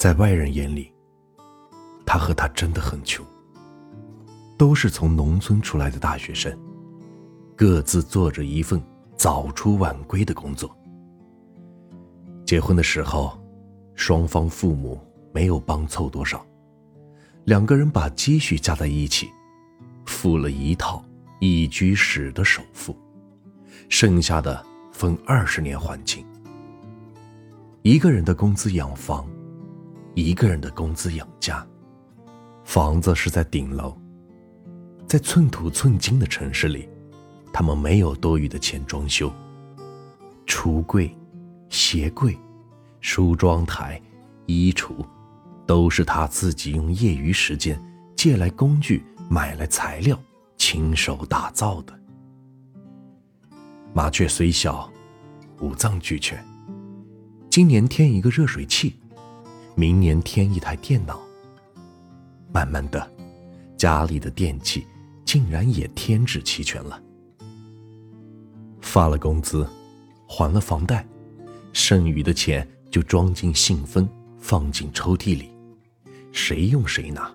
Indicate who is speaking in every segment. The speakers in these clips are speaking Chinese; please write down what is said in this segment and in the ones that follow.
Speaker 1: 在外人眼里，他和他真的很穷，都是从农村出来的大学生，各自做着一份早出晚归的工作。结婚的时候，双方父母没有帮凑多少，两个人把积蓄加在一起，付了一套一居室的首付，剩下的分二十年还清。一个人的工资养房。一个人的工资养家，房子是在顶楼，在寸土寸金的城市里，他们没有多余的钱装修。橱柜、鞋柜、梳妆台、衣橱，都是他自己用业余时间借来工具、买来材料，亲手打造的。麻雀虽小，五脏俱全。今年添一个热水器。明年添一台电脑。慢慢的，家里的电器竟然也添置齐全了。发了工资，还了房贷，剩余的钱就装进信封，放进抽屉里，谁用谁拿。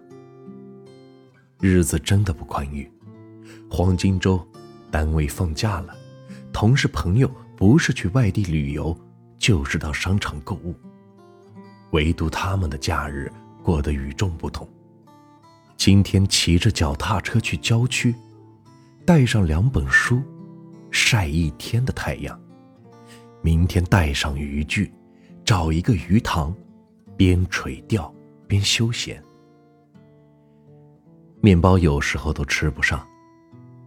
Speaker 1: 日子真的不宽裕。黄金周，单位放假了，同事朋友不是去外地旅游，就是到商场购物。唯独他们的假日过得与众不同。今天骑着脚踏车去郊区，带上两本书，晒一天的太阳；明天带上渔具，找一个鱼塘，边垂钓边休闲。面包有时候都吃不上，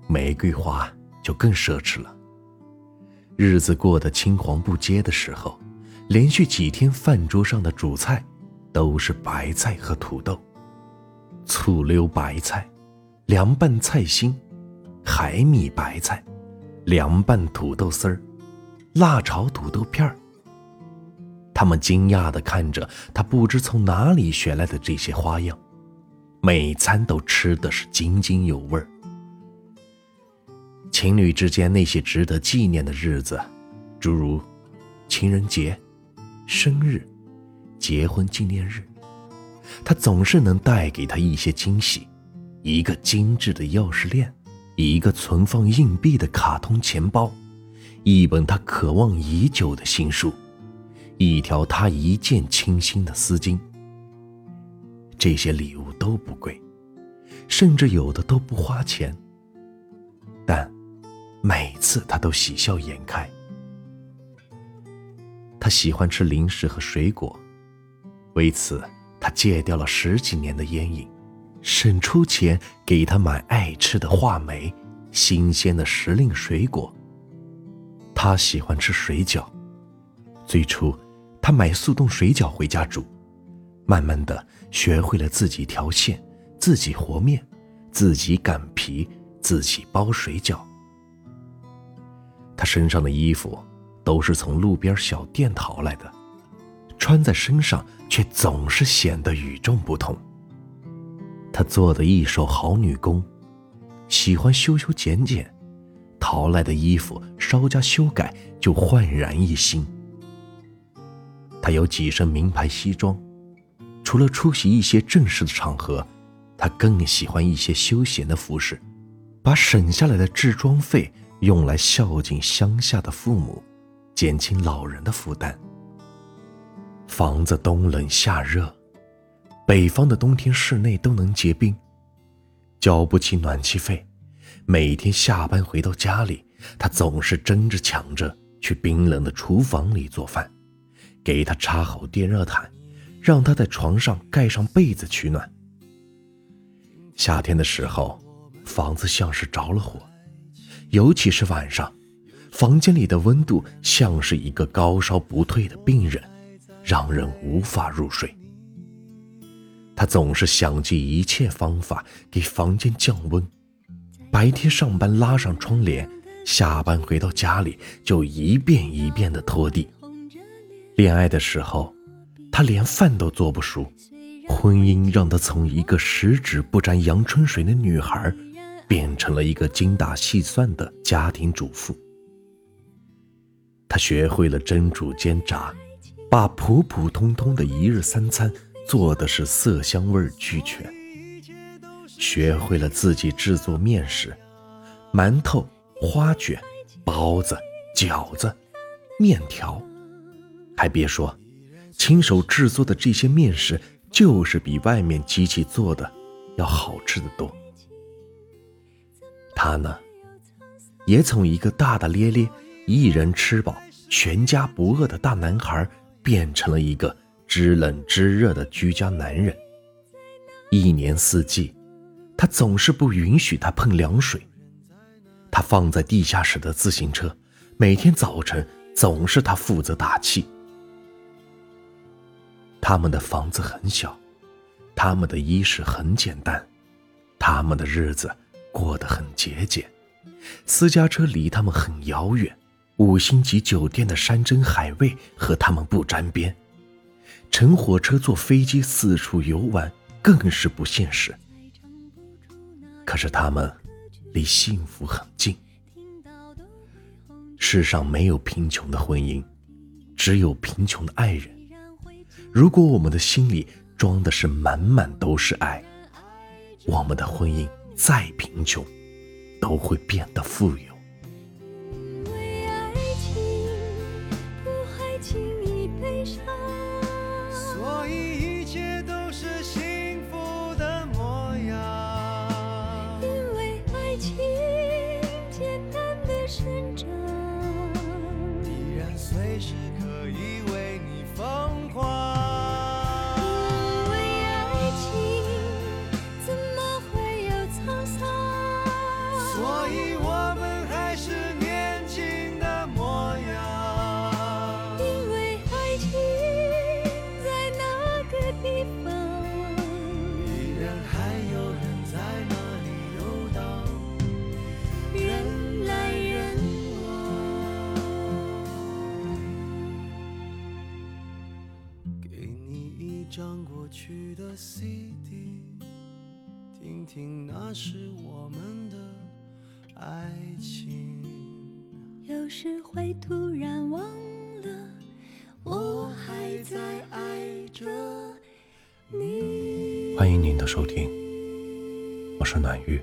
Speaker 1: 玫瑰花就更奢侈了。日子过得青黄不接的时候。连续几天，饭桌上的主菜都是白菜和土豆，醋溜白菜，凉拌菜心，海米白菜，凉拌土豆丝儿，辣炒土豆片儿。他们惊讶地看着他，不知从哪里学来的这些花样，每餐都吃的是津津有味儿。情侣之间那些值得纪念的日子，诸如情人节。生日、结婚纪念日，他总是能带给他一些惊喜：一个精致的钥匙链，一个存放硬币的卡通钱包，一本他渴望已久的新书，一条他一见倾心的丝巾。这些礼物都不贵，甚至有的都不花钱，但每次他都喜笑颜开。他喜欢吃零食和水果，为此他戒掉了十几年的烟瘾，省出钱给他买爱吃的话梅、新鲜的时令水果。他喜欢吃水饺，最初他买速冻水饺回家煮，慢慢的学会了自己调馅、自己和面、自己擀皮、自己包水饺。他身上的衣服。都是从路边小店淘来的，穿在身上却总是显得与众不同。她做的一手好女工，喜欢修修剪剪，淘来的衣服稍加修改就焕然一新。她有几身名牌西装，除了出席一些正式的场合，她更喜欢一些休闲的服饰，把省下来的制装费用来孝敬乡下的父母。减轻老人的负担。房子冬冷夏热，北方的冬天室内都能结冰，交不起暖气费。每天下班回到家里，他总是争着抢着去冰冷的厨房里做饭，给他插好电热毯，让他在床上盖上被子取暖。夏天的时候，房子像是着了火，尤其是晚上。房间里的温度像是一个高烧不退的病人，让人无法入睡。他总是想尽一切方法给房间降温。白天上班拉上窗帘，下班回到家里就一遍一遍地拖地。恋爱的时候，他连饭都做不熟。婚姻让他从一个十指不沾阳春水的女孩，变成了一个精打细算的家庭主妇。他学会了蒸煮煎炸，把普普通通的一日三餐做的是色香味俱全，学会了自己制作面食，馒头、花卷、包子、饺子、面条。还别说，亲手制作的这些面食，就是比外面机器做的要好吃的多。他呢，也从一个大大咧咧、一人吃饱全家不饿的大男孩，变成了一个知冷知热的居家男人。一年四季，他总是不允许他碰凉水。他放在地下室的自行车，每天早晨总是他负责打气。他们的房子很小，他们的衣食很简单，他们的日子过得很节俭。私家车离他们很遥远，五星级酒店的山珍海味和他们不沾边，乘火车、坐飞机四处游玩更是不现实。可是他们离幸福很近。世上没有贫穷的婚姻，只有贫穷的爱人。如果我们的心里装的是满满都是爱，我们的婚姻再贫穷，都会变得富裕有。
Speaker 2: 张过去的 CD，听听那时我们的爱情。有时会突然忘了，我还在爱着你。
Speaker 1: 欢迎您的收听，我是暖玉。